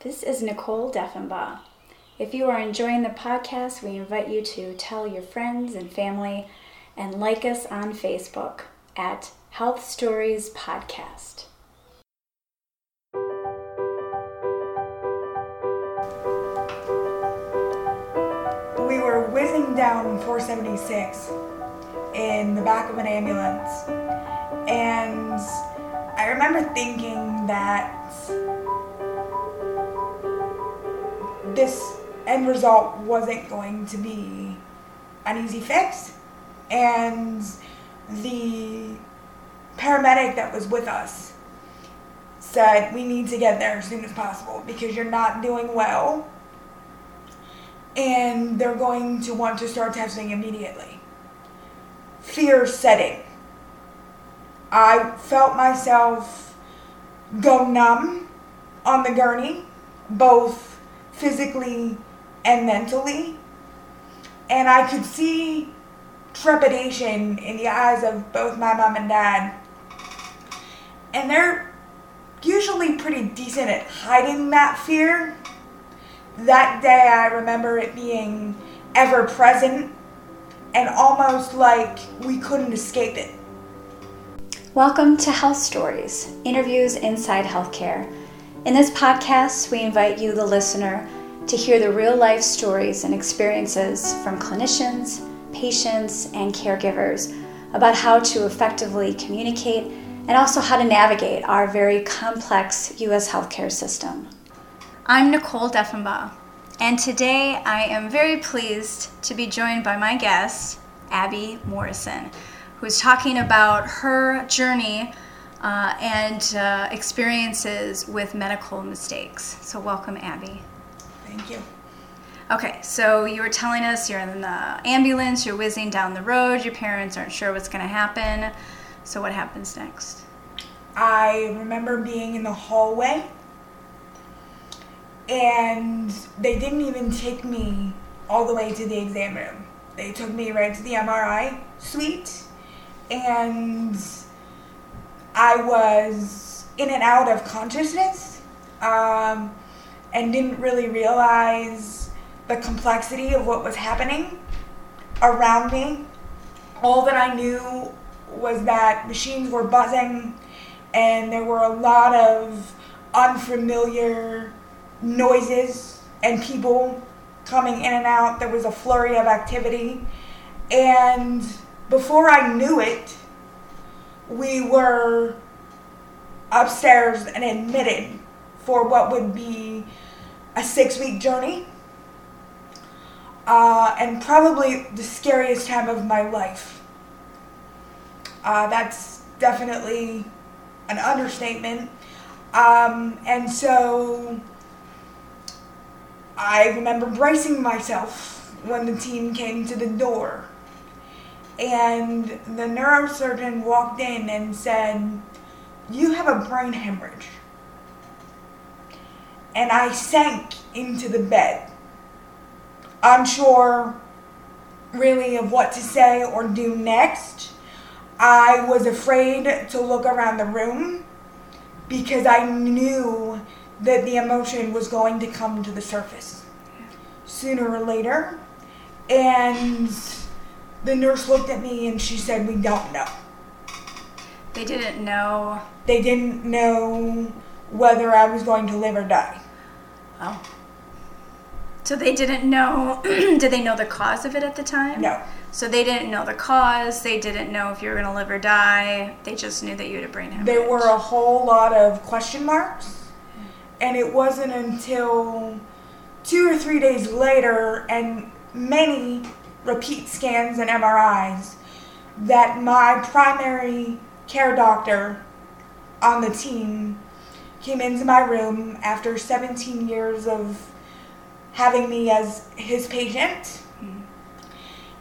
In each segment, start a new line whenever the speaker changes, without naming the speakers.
This is Nicole Defenbaugh. If you are enjoying the podcast, we invite you to tell your friends and family and like us on Facebook at Health Stories Podcast.
We were whizzing down 476 in the back of an ambulance, and I remember thinking that this end result wasn't going to be an easy fix, and the paramedic that was with us said, We need to get there as soon as possible because you're not doing well. And they're going to want to start testing immediately. Fear setting. I felt myself go numb on the gurney, both physically and mentally. And I could see trepidation in the eyes of both my mom and dad. And they're usually pretty decent at hiding that fear. That day, I remember it being ever present and almost like we couldn't escape it.
Welcome to Health Stories, interviews inside healthcare. In this podcast, we invite you, the listener, to hear the real life stories and experiences from clinicians, patients, and caregivers about how to effectively communicate and also how to navigate our very complex U.S. healthcare system. I'm Nicole Defenbaugh, and today I am very pleased to be joined by my guest, Abbie Morrison, who's talking about her journey uh, and uh, experiences with medical mistakes. So, welcome, Abbie.
Thank you.
Okay, so you were telling us you're in the ambulance, you're whizzing down the road, your parents aren't sure what's going to happen. So, what happens next?
I remember being in the hallway and they didn't even take me all the way to the exam room. They took me right to the MRI suite and I was in and out of consciousness um, and didn't really realize the complexity of what was happening around me. All that I knew was that machines were buzzing and there were a lot of unfamiliar noises and people coming in and out. There was a flurry of activity. And before I knew it, we were upstairs and admitted for what would be a six week journey. Uh, and probably the scariest time of my life. Uh, that's definitely an understatement. Um, and so I remember bracing myself when the team came to the door. And the neurosurgeon walked in and said, You have a brain hemorrhage. And I sank into the bed, unsure really of what to say or do next. I was afraid to look around the room because I knew that the emotion was going to come to the surface sooner or later. And the nurse looked at me and she said, We don't know.
They didn't know.
They didn't know whether I was going to live or die.
Oh. So they didn't know. did they know the cause of it at the time?
No.
So they didn't know the cause. They didn't know if you were going to live or die. They just knew that you had a brain hemorrhage.
There were a whole lot of question marks. And it wasn't until two or three days later and many repeat scans and MRIs that my primary care doctor on the team came into my room after 17 years of having me as his patient.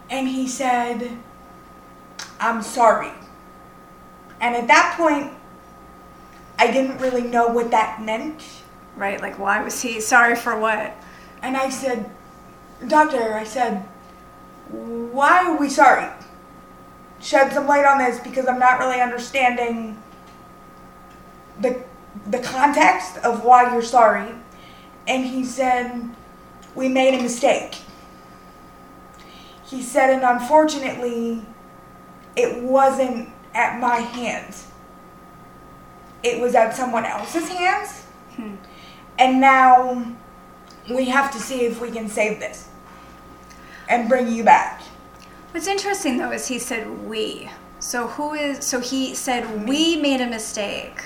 And he said, I'm sorry. And at that point, I didn't really know what that meant.
Right, like why was he sorry for what?
And I said, Doctor, I said, why are we sorry? Shed some light on this because I'm not really understanding the the context of why you're sorry. and he said, We made a mistake. He said, and unfortunately, it wasn't at my hands, it was at someone else's hands.
Hmm.
And now we have to see if we can save this and bring you back.
What's interesting though is he said we. So who is? So he said we made a mistake,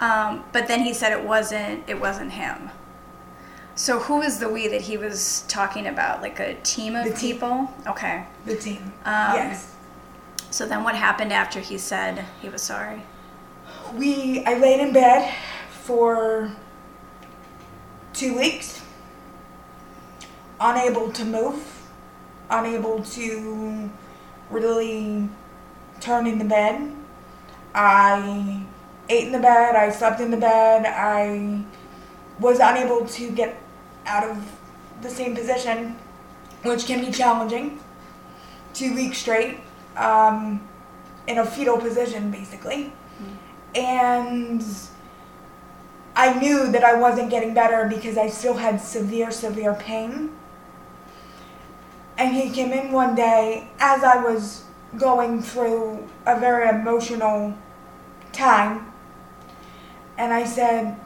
um, but then he said it wasn't. It wasn't him. So who is the we that he was talking about? Like a team of
The team.
people? Okay.
The team.
Um,
yes.
So then what happened after he said he was sorry?
We I laid in bed for two weeks, unable to move, unable to really turn in the bed. I ate in the bed, I slept in the bed, I was unable to get out of the same position, which can be challenging. Two weeks straight, um, in a fetal position, basically. And I knew that I wasn't getting better because I still had severe, severe pain. And he came in one day as I was going through a very emotional time. And I said,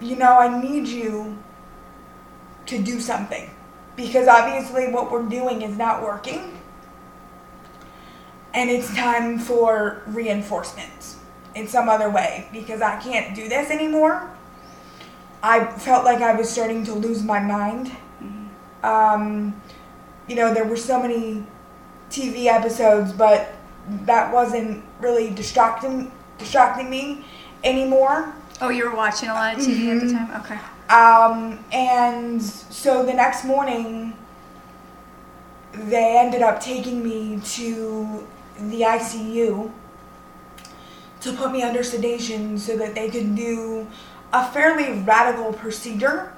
You know, I need you to do something. Because obviously, what we're doing is not working. And it's time for reinforcement in some other way because I can't do this anymore. I felt like I was starting to lose my mind. Um, you know, there were so many TV episodes, but that wasn't really distracting distracting me anymore.
Oh, you were watching a lot of TV at the
Mhm.
time. Okay.
Um, and so the next morning, they ended up taking me to the ICU to put me under sedation so that they could do a fairly radical procedure.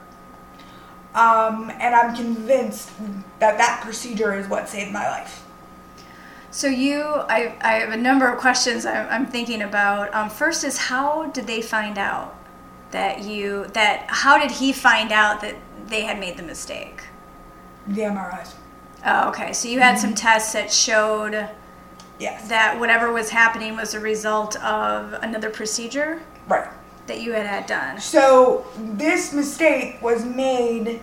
Um, and I'm convinced that that procedure is what saved my life.
So you, I, I have a number of questions I'm, I'm thinking about. Um, first is how did they find out that you that how did he find out that they had made the mistake?
The MRIs.
Oh, okay. So you had some tests that showed
Yes.
that whatever was happening was a result of another procedure
Right.
That you had had done.
So this mistake was made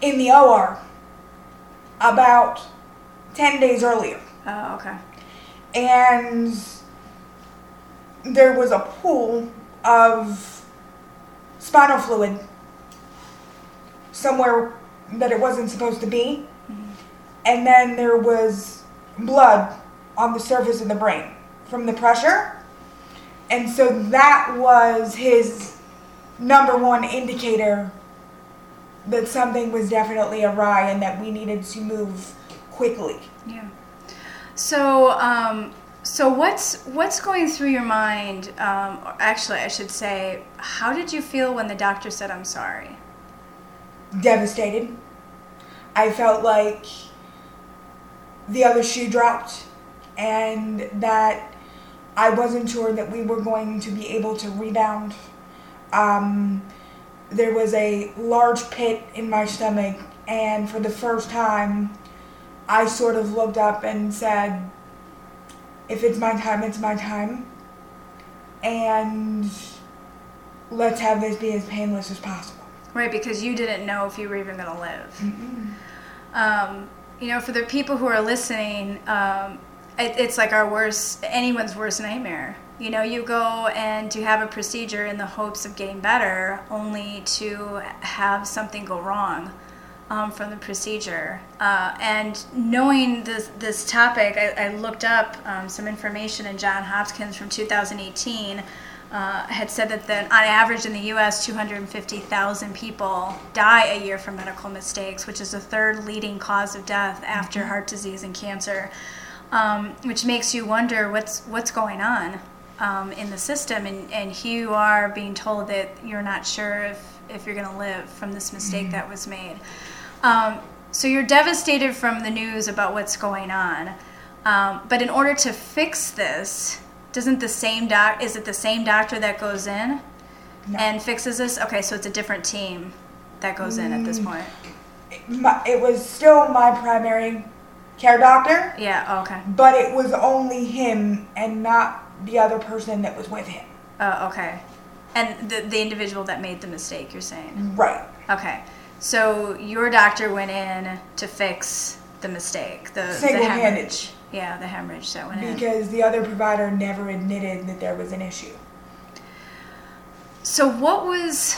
in the OR about 10 days earlier.
Oh, okay.
And there was a pool of spinal fluid somewhere that it wasn't supposed to be. Mm-hmm. And then there was blood on the surface of the brain from the pressure. And so that was his number one indicator that something was definitely awry and that we needed to move quickly.
Yeah. So, um, so what's what's going through your mind? Um, or actually, I should say, how did you feel when the doctor said, "I'm sorry"?
devastated. I felt like the other shoe dropped and that I wasn't sure that we were going to be able to rebound. Um, there was a large pit in my stomach, and for the first time, I sort of looked up and said, If it's my time, it's my time. And let's have this be as painless as possible.
Right, because you didn't know if you were even going to live. Um, you know, for the people who are listening, um, it, it's like our worst, anyone's worst nightmare. You know, you go and you have a procedure in the hopes of getting better, only to have something go wrong um, from the procedure. Uh, and knowing this, this topic, I, I looked up um, some information in John Hopkins from 2018 uh, had said that the, on average in the U.S., 250,000 people die a year from medical mistakes, which is the third leading cause of death after heart disease and cancer. Um, which makes you wonder what's what's going on um, in the system, and, and you are being told that you're not sure if, if you're going to live from this mistake that was made. Um, so you're devastated from the news about what's going on. Um, but in order to fix this, doesn't the same doc is it the same doctor that goes in
No.
and fixes this. Okay, so it's a different team that goes in at this
Mm.
point.
my, it was still my primary care doctor,
Yeah. oh, okay.
but it was only him and not the other person that was with him.
Oh, okay. And the the individual that made the mistake, you're saying.
Right.
Okay. So your doctor went in to fix the mistake, the, the
Single-handed.
hemorrhage. Yeah, the hemorrhage that went in.
Because the other provider never admitted that there was an issue.
So what was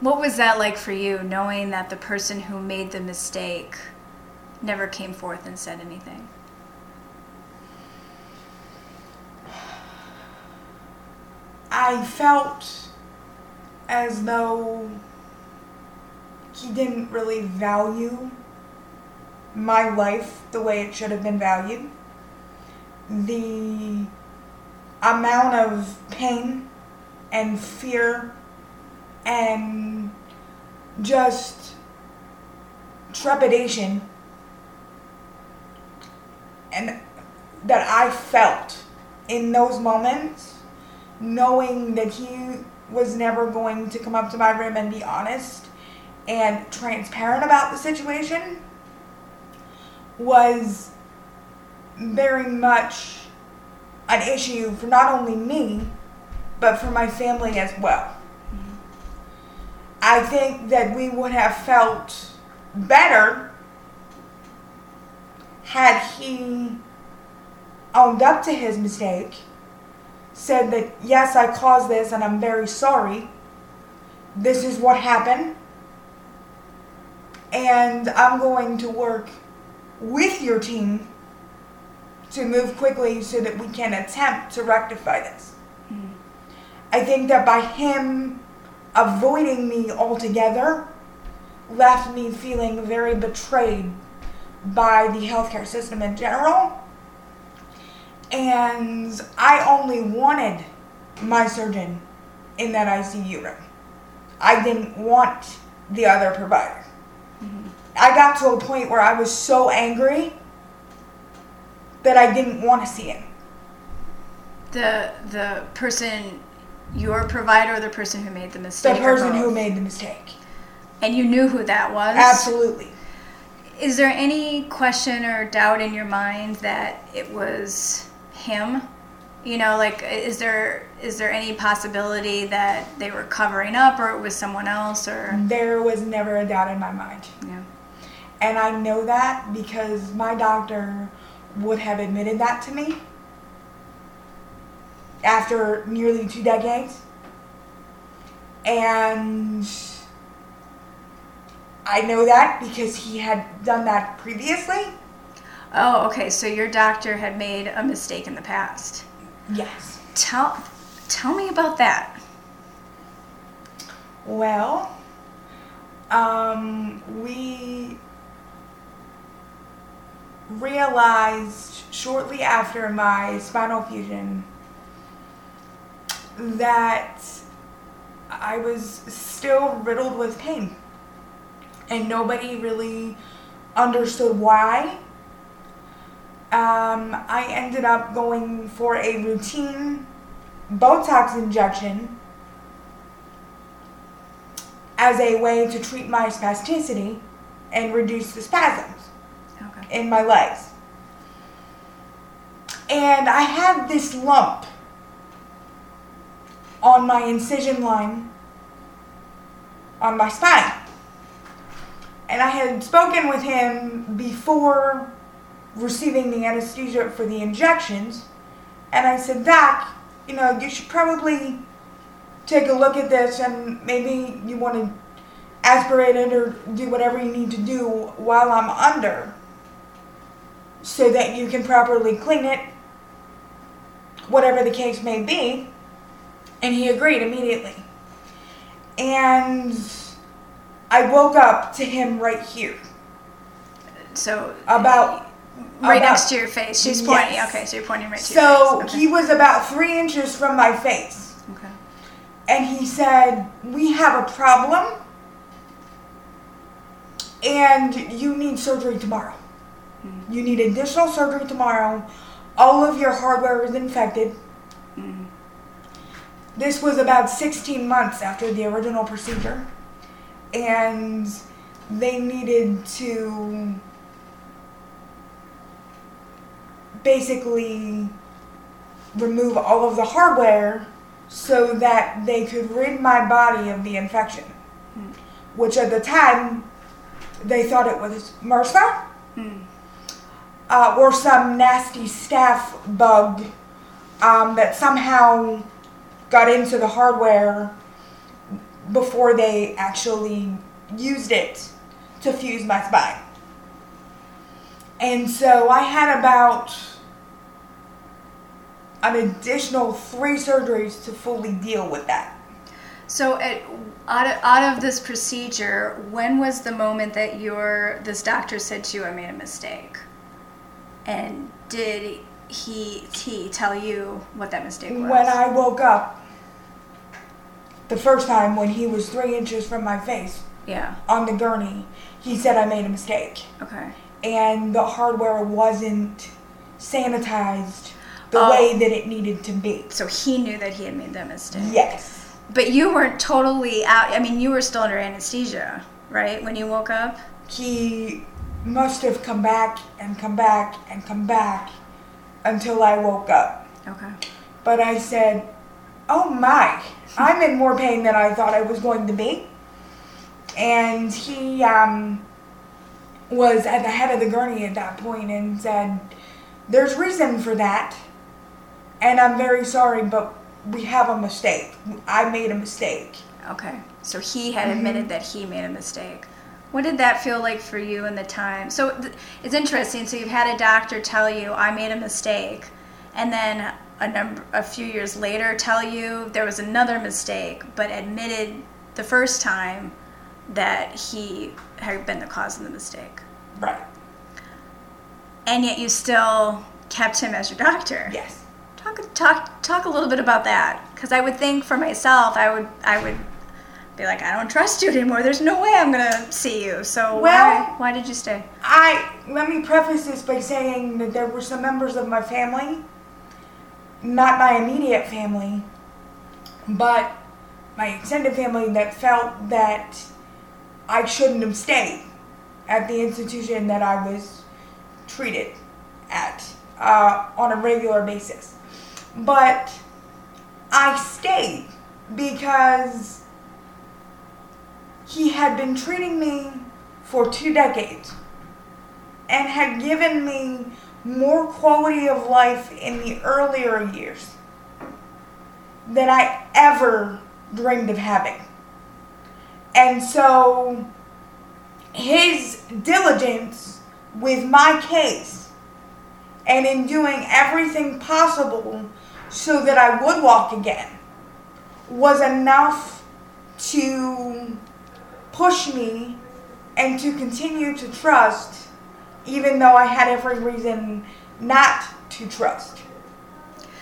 what was that like for you, knowing that the person who made the mistake never came forth and said anything?
I felt as though he didn't really value my life the way it should have been valued. The amount of pain and fear and just trepidation and that I felt in those moments knowing that he was never going to come up to my room and be honest and transparent about the situation was very much an issue for not only me but for my family as well. Mm-hmm. I think that we would have felt better had he owned up to his mistake said that yes, I caused this and I'm very sorry. This is what happened. And I'm going to work with your team to move quickly so that we can attempt to rectify this. Hmm. I think that by him avoiding me altogether left me feeling very betrayed by the healthcare system in general and I only wanted my surgeon in that ICU room. I didn't want the other provider. Mm-hmm. I got to a point where I was so angry that I didn't want to see him.
The the person, your provider, or the person who made The mistake. The
person who made the mistake.
And you knew who that was.
Absolutely.
Is there any question or doubt in your mind that it was him? You know, like is there is there any possibility that they were covering up or it was someone else or
There was never a doubt in my mind.
yeah.
And I know that because my doctor would have admitted that to me after nearly two decades. And I know that because he had done that previously.
Oh, okay. So your doctor had made a mistake in the past.
Yes.
Tell tell me about that.
Well, um, we realized shortly after my spinal fusion that I was still riddled with pain. And nobody really understood why. Um, I ended up going for a routine Botox injection as a way to treat my spasticity and reduce the spasms
Okay.
in my legs. And I had this lump on my incision line on my spine. And I had spoken with him before receiving the anesthesia for the injections. And I said, Doc, you know, you should probably take a look at this and maybe you want to aspirate it or do whatever you need to do while I'm under so that you can properly clean it, whatever the case may be. And he agreed immediately. And I woke up to him right here.
So
About
right
about-
next to your face. She's pointing.
Yes.
Okay, so you're pointing right to your
So
face.
he was about three inches from my face.
Okay. okay.
and he said, We have a problem and you need surgery tomorrow.
Mm-hmm.
You need additional surgery tomorrow. All of your hardware is infected.
Mhm.
this was about 16 months after the original procedure, and they needed to basically remove all of the hardware so that they could rid my body of the infection,
Hmm.
which at the time they thought it was MRSA
Hmm.
uh, or some nasty staph bug um, that somehow got into the hardware before they actually used it to fuse my spine. And so I had about an additional three surgeries to fully deal with that.
So, at, out, of, out of this procedure, when was the moment that your this doctor said to you, "I made a mistake"? And did he he tell you what that mistake was?
When I woke up, the first time when he was three inches from my face
yeah.
on the gurney, he said I made a mistake.
Okay.
and the hardware wasn't sanitized the
Oh.
way that it needed to be.
So he knew that he had made that mistake.
Yes.
But you weren't totally out. I mean, you were still under anesthesia, right? When you woke up.
He must have come back and come back and come back until I woke up.
Okay.
But I said, Oh my, I'm in more pain than I thought I was going to be. And he um, was at the head of the gurney at that point and said, There's reason for that. And I'm very sorry, but we have a mistake. I made a mistake.
Okay. So he had admitted that he made a mistake. What did that feel like for you in the time? So th- it's interesting. So you've had a doctor tell you I made a mistake, and then a number a few years later tell you there was another mistake, but admitted the first time that he had been the cause of the mistake.
Right.
And yet you still kept him as your doctor.
Yes.
Talk talk talk a little bit about that because I would think for myself I would I would be like I don't trust you anymore. There's no way I'm gonna see you. So
Well-
why why did you stay?
I let me preface this by saying that there were some members of my family, not my immediate family, but my extended family that felt that I shouldn't have stayed at the institution that I was treated at uh, on a regular basis. But I stayed because he had been treating me for two decades and had given me more quality of life in the earlier years than I ever dreamed of having. And so his diligence with my case and in doing everything possible so that I would walk again was enough to push me and to continue to trust even though I had every reason not to trust.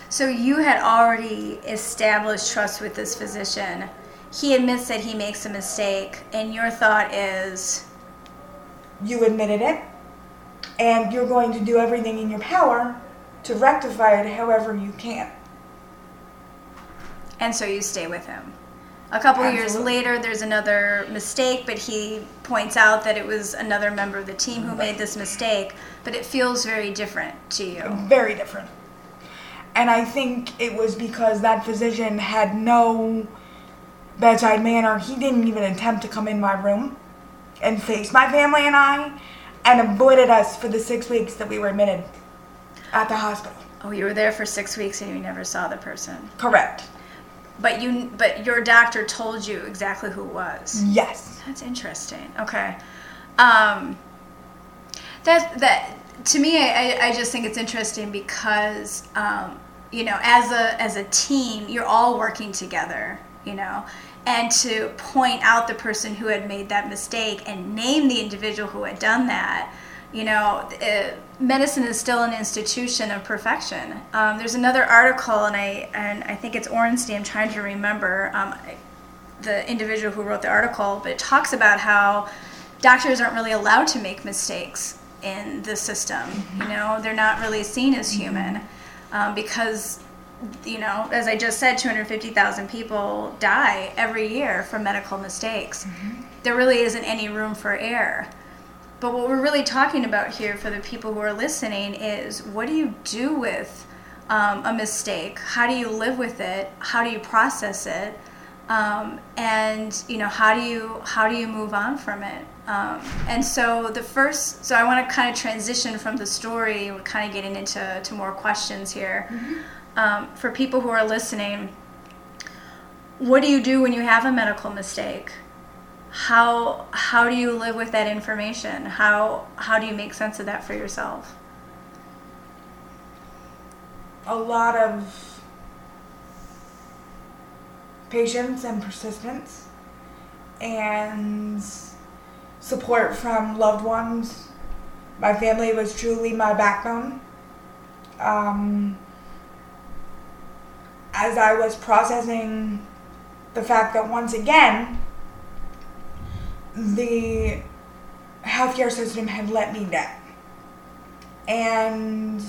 So you had already established trust with this physician. He admits that he makes a mistake, and your thought is
You admitted it, and you're going to do everything in your power to rectify it however you can.
and so you stay with him. A couple years later, there's another mistake, but he points out that it was another member of the team who made this mistake, but it feels very different to you.
Very different. And I think it was because that physician had no bedside manner. He didn't even attempt to come in my room and face my family and I, and avoided us for the six weeks that we were admitted at the hospital.
Oh, you were there for six weeks and you never saw the person.
Correct.
But you, but your doctor told you exactly who it was.
Yes.
That's interesting. Okay. Um, that that to me, I, I just think it's interesting because um, you know, as a as a team, you're all working together. You know, and to point out the person who had made that mistake and name the individual who had done that. You know, uh, medicine is still an institution of perfection. Um, there's another article, and I and I think it's Ornstein. I'm trying to remember. Um, the individual who wrote the article, but it talks about how doctors aren't really allowed to make mistakes in the system. You know, they're not really seen as human um, because you know, as I just said, 250,000 people die every year from medical mistakes. Mm-hmm. There really isn't any room for error. But what we're really talking about here for the people who are listening is what do you do with um, a mistake? How do you live with it? How do you process it? Um, and you know how do you how do you move on from it? Um, and so the first, so I want to kind of transition from the story. We're kind of getting into to more questions here. Mm-hmm. Um, for people who are listening, what do you do when you have a medical mistake? How how do you live with that information? How how do you make sense of that for yourself?
A lot of patience and persistence and support from loved ones. My family was truly my backbone. Um, as I was processing the fact that once again, the healthcare system had let me down. And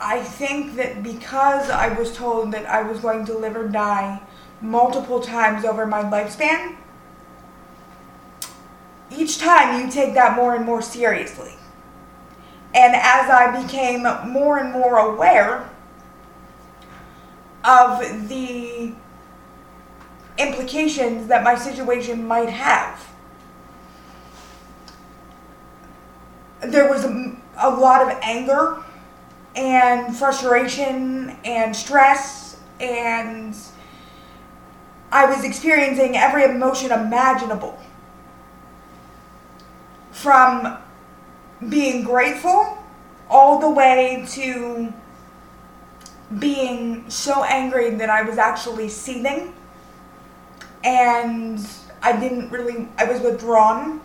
I think that because I was told that I was going to live or die multiple times over my lifespan, each time you take that more and more seriously. And as I became more and more aware of the implications that my situation might have, there was a, a lot of anger and frustration and stress and I was experiencing every emotion imaginable. From being grateful all the way to being so angry that I was actually seething and I didn't really, I was withdrawn.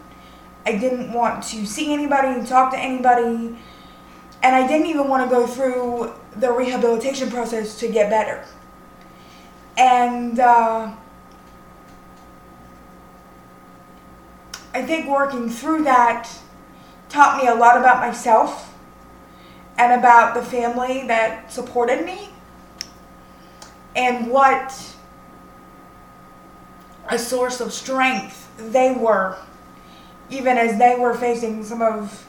I didn't want to see anybody, talk to anybody, and I didn't even want to go through the rehabilitation process to get better. And uh, I think working through that taught me a lot about myself and about the family that supported me and what a source of strength they were, even as they were facing some of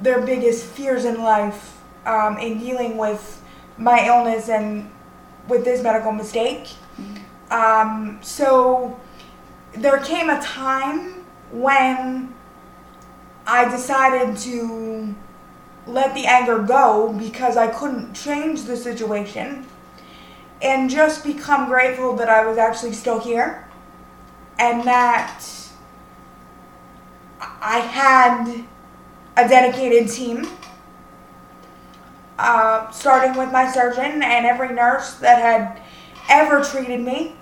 their biggest fears in life um, in dealing with my illness and with this medical mistake. Mm-hmm. Um, so there came a time when I decided to let the anger go because I couldn't change the situation and just become grateful that I was actually still here and that I had a dedicated team, uh, starting with my surgeon and every nurse that had ever treated me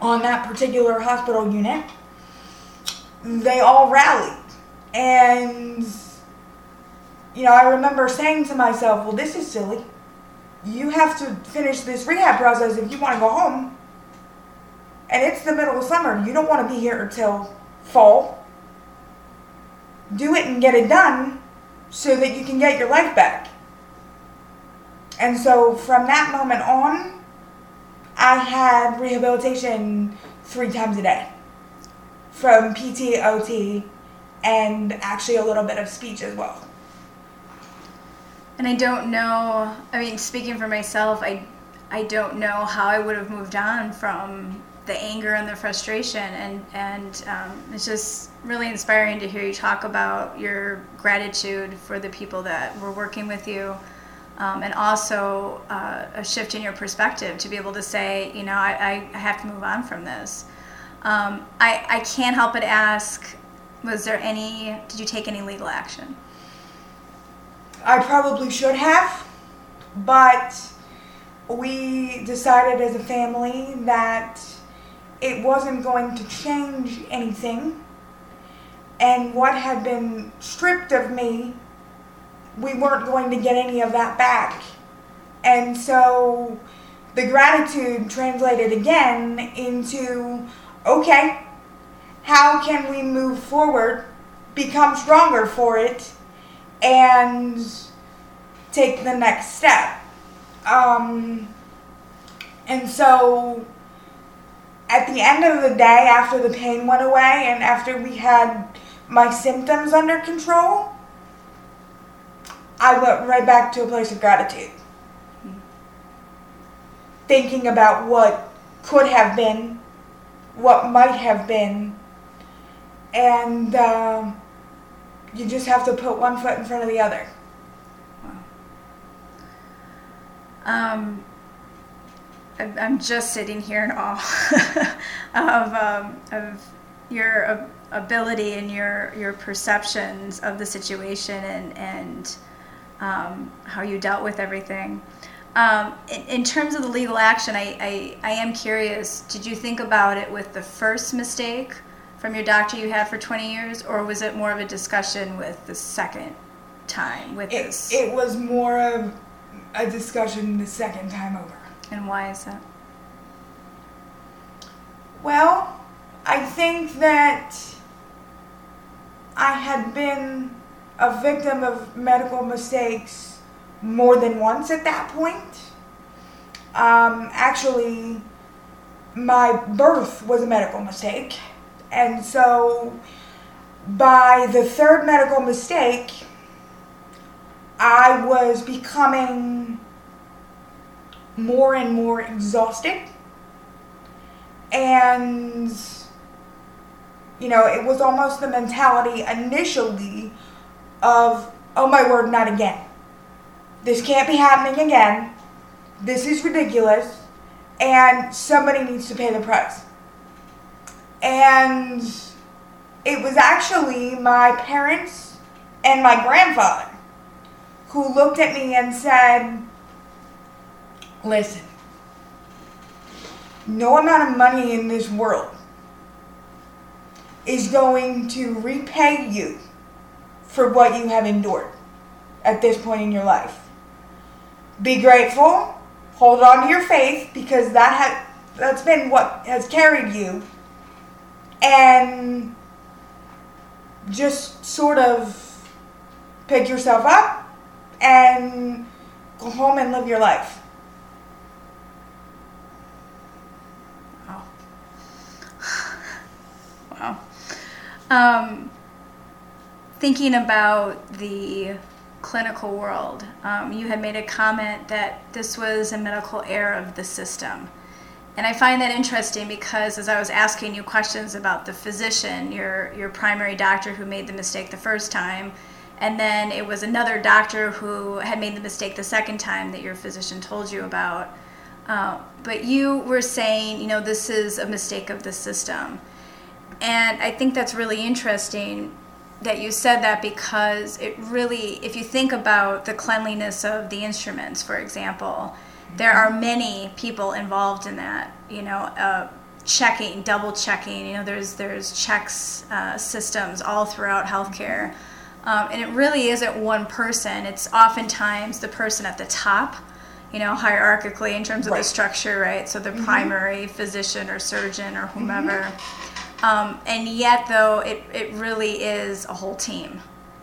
on that particular hospital unit they all rallied. And, you know, I remember saying to myself, well, this is silly. You have to finish this rehab process if you want to go home. And it's the middle of summer. You don't want to be here until fall. Do it and get it done so that you can get your life back. And so from that moment on, I had rehabilitation three times a day from PT, OT, and actually a little bit of speech as well.
And I don't know, I mean, speaking for myself, I, I don't know how I would have moved on from the anger and the frustration. And, and um, it's just really inspiring to hear you talk about your gratitude for the people that were working with you. Um, and also uh, a shift in your perspective to be able to say, you know, I, I have to move on from this. Um, I, I can't help but ask was there any, did you take any legal action?
I probably should have, but we decided as a family that it wasn't going to change anything. And what had been stripped of me, we weren't going to get any of that back. And so the gratitude translated again into okay, how can we move forward, become stronger for it, and take the next step? Um, and so at the end of the day, after the pain went away and after we had my symptoms under control, I went right back to a place of gratitude. Thinking about what could have been, what might have been, and uh, you just have to put one foot in front of the other.
Um, I- I'm just sitting here in awe of, um, of your ability and your, your perceptions of the situation and, and um, how you dealt with everything. Um, in, in terms of the legal action, I, I, I am curious did you think about it with the first mistake from your doctor you had for 20 years, or was it more of a discussion with the second time with
It,
this?
it was more of a discussion the second time over.
And why is that?
Well, I think that I had been a victim of medical mistakes more than once at that point. Um, actually, my birth was a medical mistake. And so, by the third medical mistake, I was becoming more and more exhausted and you know it was almost the mentality initially of oh my word not again. This can't be happening again. This is ridiculous. And somebody needs to pay the price. And it was actually my parents and my grandfather who looked at me and said listen no amount of money in this world is going to repay you for what you have endured at this point in your life. Be grateful, hold on to your faith because that ha- that's been what has carried you and just sort of pick yourself up and go home and live your life.
Wow. wow. Um, thinking about the clinical world, um, you had made a comment that this was a medical error of the system. And I find that interesting because as I was asking you questions about the physician, your, your primary doctor who made the mistake the first time, and then it was another doctor who had made the mistake the second time that your physician told you about. Uh, but you were saying, you know, this is a mistake of the system. And I think that's really interesting that you said that because it really, if you think about the cleanliness of the instruments, for example, there are many people involved in that, you know, uh, checking, double checking, you know, there's, there's checks uh, systems all throughout healthcare. Um, and it really isn't one person, it's oftentimes the person at the top you know, hierarchically in terms of
Right.
the structure, right? So the primary physician or surgeon or whomever. Um, and yet, though, it, it really is a whole team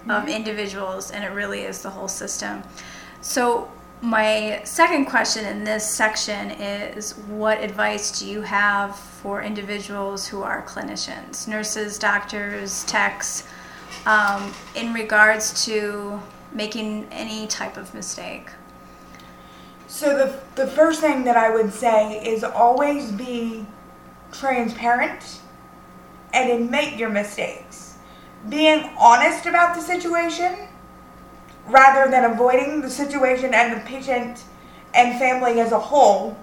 of individuals and it really is the whole system. So, my second question in this section is what advice do you have for individuals who are clinicians, nurses, doctors, techs, um, in regards to making any type of mistake?
So the the first thing that I would say is always be transparent and admit your mistakes. Being honest about the situation rather than avoiding the situation and the patient and family as a whole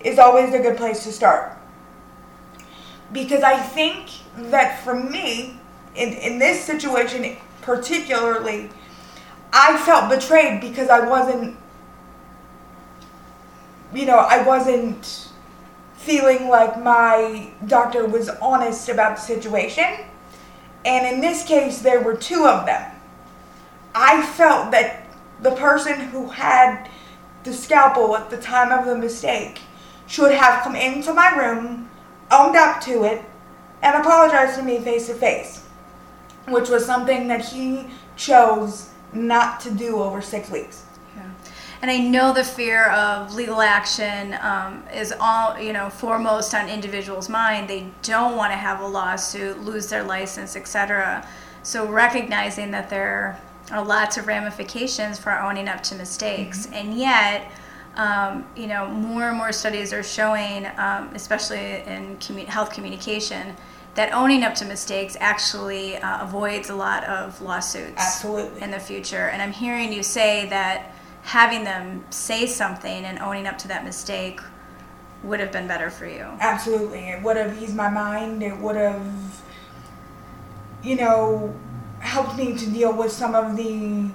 is always a good place to start. Because I think that for me, in, in this situation particularly, I felt betrayed because I wasn't you know, I wasn't feeling like my doctor was honest about the situation. And in this case, there were two of them. I felt that the person who had the scalpel at the time of the mistake should have come into my room, owned up to it, and apologized to me face to face, which was something that he chose not to do over six weeks.
And I know the fear of legal action um, is all you know foremost on individuals' mind. They don't want to have a lawsuit, lose their license, etc. So recognizing that there are lots of ramifications for owning up to mistakes, mm-hmm. and yet. Um, you know, more and more studies are showing, um, especially in commu- health communication, that owning up to mistakes actually uh, avoids a lot of lawsuits
Absolutely.
in the future. And I'm hearing you say that having them say something and owning up to that mistake would have been better for you.
Absolutely. It would have eased my mind. It would have, you know, helped me to deal with some of the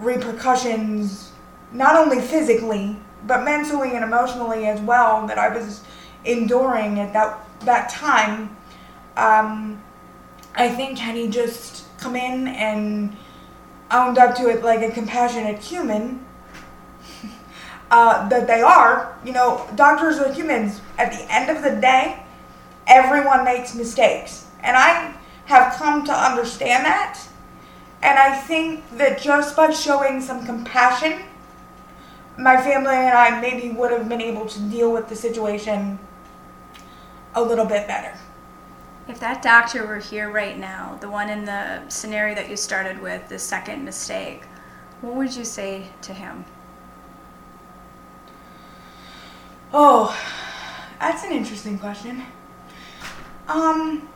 repercussions, not only physically, but mentally and emotionally as well, that I was enduring at that, that time um, I think had he just come in and owned up to it like a compassionate human uh, that they are, you know, doctors are humans. At the end of the day, everyone makes mistakes. And I have come to understand that. And I think that just by showing some compassion, my family and I maybe would have been able to deal with the situation a little bit better.
If that doctor were here right now, the one in the scenario that you started with, the second mistake, what would you say to him?
Oh, that's an interesting question. Um,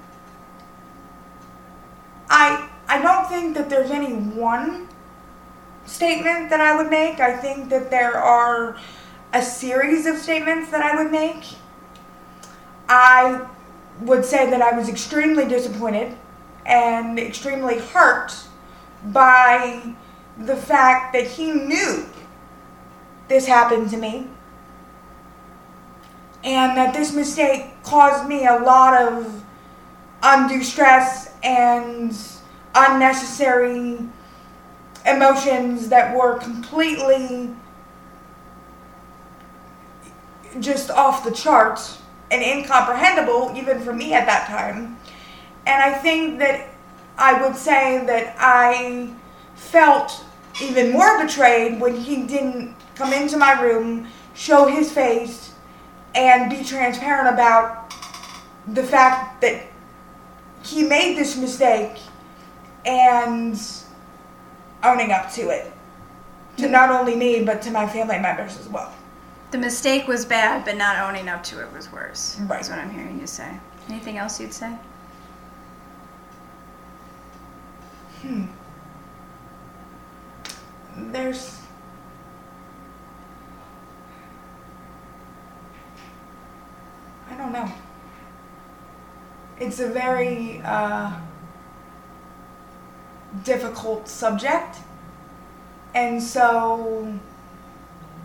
I I don't think that there's any one statement that I would make. I think that there are a series of statements that I would make. I would say that I was extremely disappointed and extremely hurt by the fact that he knew this happened to me and that this mistake caused me a lot of undue stress and unnecessary emotions that were completely just off the charts and incomprehensible even for me at that time. And I think that I would say that I felt even more betrayed when he didn't come into my room, show his face, and be transparent about the fact that he made this mistake and owning up to it. To not only me, but to my family members as well
the mistake was bad, but not owning up to it was worse.
Right.
Is what I'm hearing you say. Anything else you'd say?
Hmm. There's. I don't know. It's a very uh, difficult subject. And so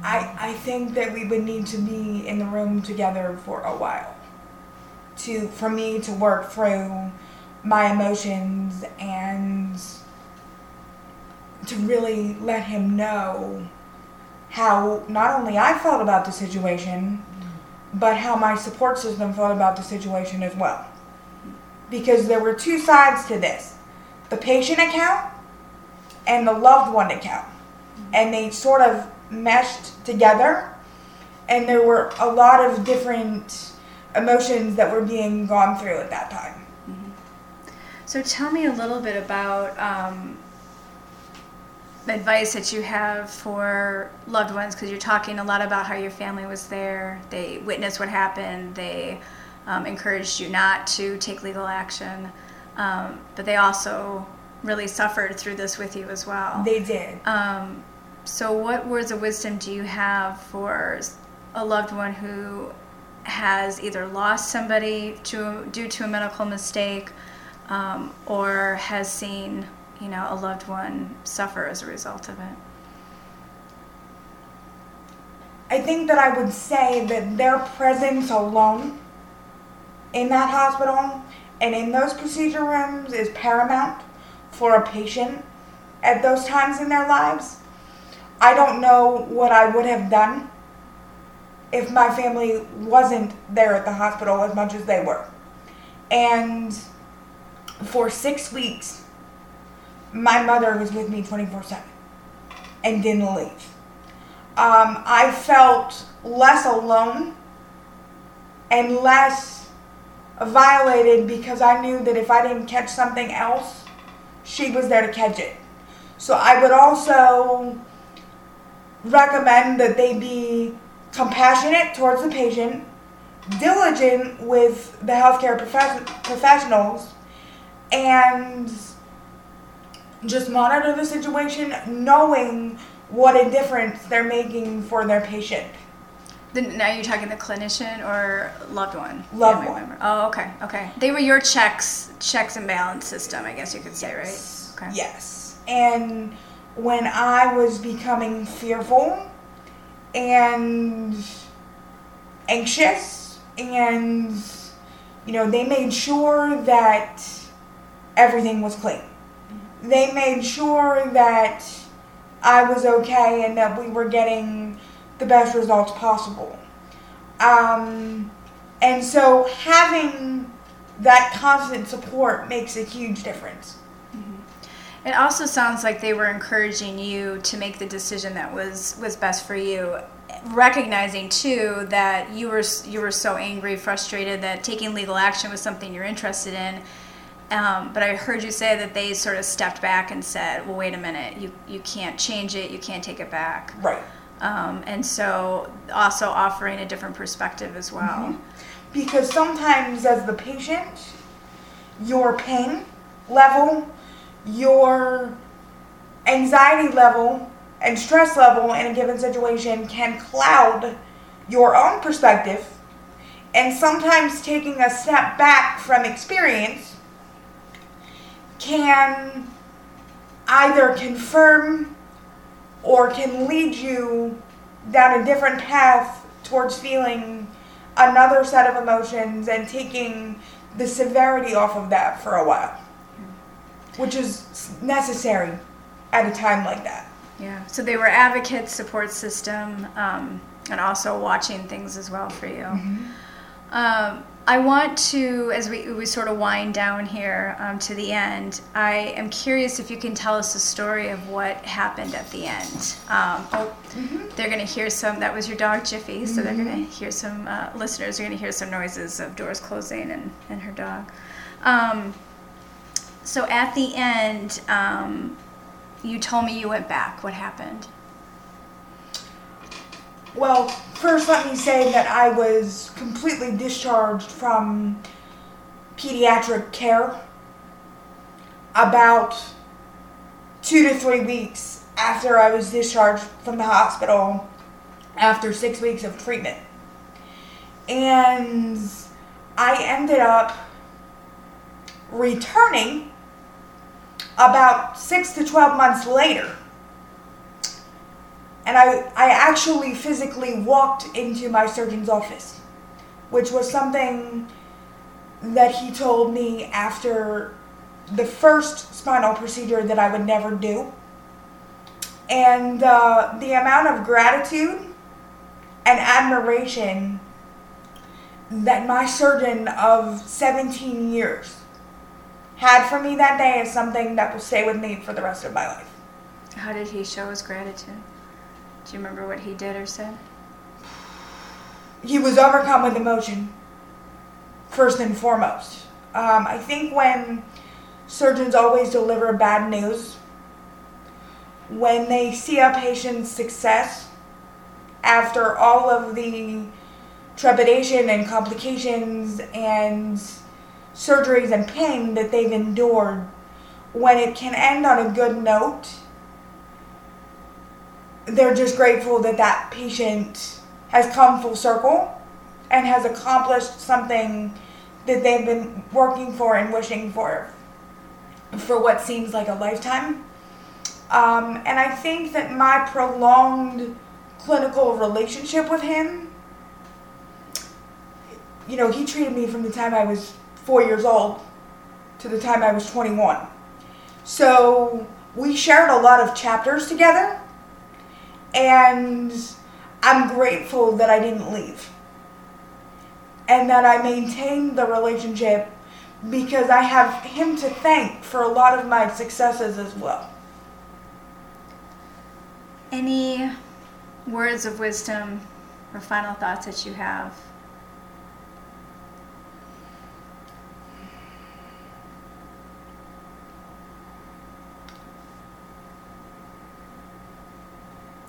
I, I think that we would need to be in the room together for a while to for me to work through my emotions and to really let him know how not only I felt about the situation, but how my support system felt about the situation as well. Because there were two sides to this the patient account and the loved one account. And they sort of meshed together and there were a lot of different emotions that were being gone through at that time.
Mm-hmm. So tell me a little bit about um, advice that you have for loved ones because you're talking a lot about how your family was there, they witnessed what happened, they um, encouraged you not to take legal action, um, but they also really suffered through this with you as well.
They did.
Um, so, what words of wisdom do you have for a loved one who has either lost somebody to, due to a medical mistake um, or has seen you know a loved one suffer as a result of it?
I think that I would say that their presence alone in that hospital and in those procedure rooms is paramount for a patient at those times in their lives. I don't know what I would have done if my family wasn't there at the hospital as much as they were. And for six weeks, my mother was with me 24 7 and didn't leave. um, I felt less alone and less violated because I knew that if I didn't catch something else, she was there to catch it. So I would also recommend that they be compassionate towards the patient, diligent with the healthcare prof- professionals, and just monitor the situation, knowing what a difference they're making for their patient.
Now you're talking the clinician or loved one?
Loved
Family
one.
member. Oh, okay, okay. They were your checks, checks and balance system, I guess you could say,
Yes.
right? Okay.
Yes. And when I was becoming fearful and anxious, and you know, they made sure that everything was clean. They made sure that I was okay and that we were getting the best results possible. Um, and so having that constant support makes a huge difference.
It also sounds like they were encouraging you to make the decision that was was best for you, recognizing too that you were you were so angry, frustrated that taking legal action was something you're interested in. Um, but I heard you say that they sort of stepped back and said, "Well, wait a minute. You you can't change it. You can't take it back."
Right.
Um, and so also offering a different perspective as well.
Because sometimes, as the patient, your pain level, your anxiety level, and stress level in a given situation can cloud your own perspective. And sometimes taking a step back from experience can either confirm or can lead you down a different path towards feeling another set of emotions and taking the severity off of that for a while, which is necessary at a time like that.
Yeah. So they were advocates, support system, um, and also watching things as well for you. Um, I want to, as we, we sort of wind down here um, to the end, I am curious if you can tell us a story of what happened at the end. Um, oh, they're going to hear some, that was your dog Jiffy, so they're going to hear some, uh, listeners are going to hear some noises of doors closing and, and her dog. Um, so at the end, um, you told me you went back. What happened?
Well, first let me say that I was completely discharged from pediatric care about two to three weeks after I was discharged from the hospital after six weeks of treatment. And I ended up returning about six to 12 months later. And I, I actually physically walked into my surgeon's office, which was something that he told me after the first spinal procedure that I would never do. And uh, the amount of gratitude and admiration that my surgeon of 17 years had for me that day is something that will stay with me for the rest of my life.
How did he show his gratitude? Do you remember what he did or said?
He was overcome with emotion, first and foremost. Um, I think when surgeons always deliver bad news, when they see a patient's success after all of the trepidation and complications and surgeries and pain that they've endured, when it can end on a good note, they're just grateful that that patient has come full circle and has accomplished something that they've been working for and wishing for for what seems like a lifetime. Um, and I think that my prolonged clinical relationship with him, you know, he treated me from the time I was four years old to the time I was 21. So we shared a lot of chapters together, and I'm grateful that I didn't leave and that I maintained the relationship because I have him to thank for a lot of my successes as well.
Any words of wisdom or final thoughts that you have?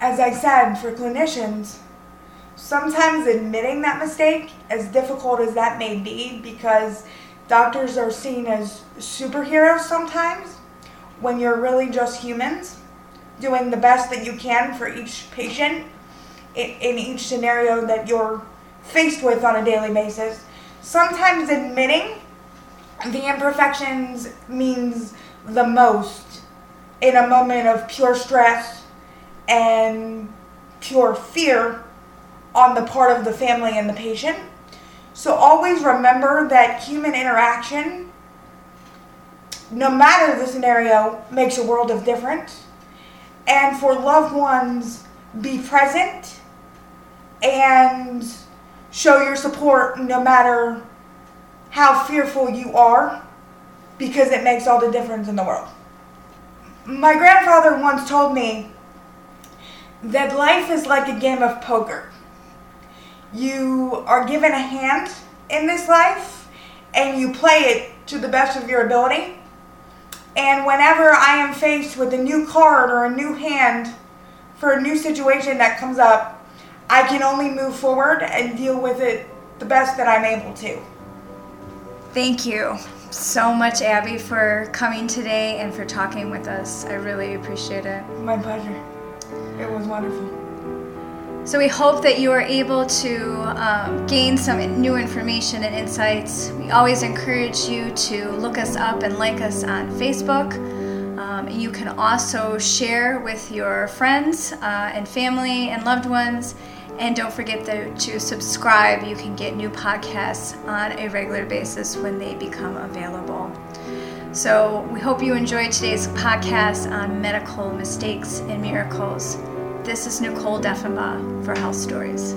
As I said, for clinicians, sometimes admitting that mistake, as difficult as that may be, because doctors are seen as superheroes sometimes, when you're really just humans doing the best that you can for each patient in, in each scenario that you're faced with on a daily basis. Sometimes admitting the imperfections means the most in a moment of pure stress and pure fear on the part of the family and the patient. So always remember that human interaction, no matter the scenario, makes a world of difference. And for loved ones, be present and show your support no matter how fearful you are because it makes all the difference in the world. My grandfather once told me that life is like a game of poker. You are given a hand in this life and you play it to the best of your ability. And whenever I am faced with a new card or a new hand for a new situation that comes up, I can only move forward and deal with it the best that I'm able to.
Thank you so much, Abbie, for coming today and for talking with us. I really appreciate it.
My pleasure. It was wonderful.
So, we hope that you are able to um, gain some new information and insights. We always encourage you to look us up and like us on Facebook. Um, you can also share with your friends uh, and family and loved ones. And don't forget to, to subscribe. You can get new podcasts on a regular basis when they become available. So, we hope you enjoyed today's podcast on medical mistakes and miracles. This is Nicole Defenbaugh for Health Stories.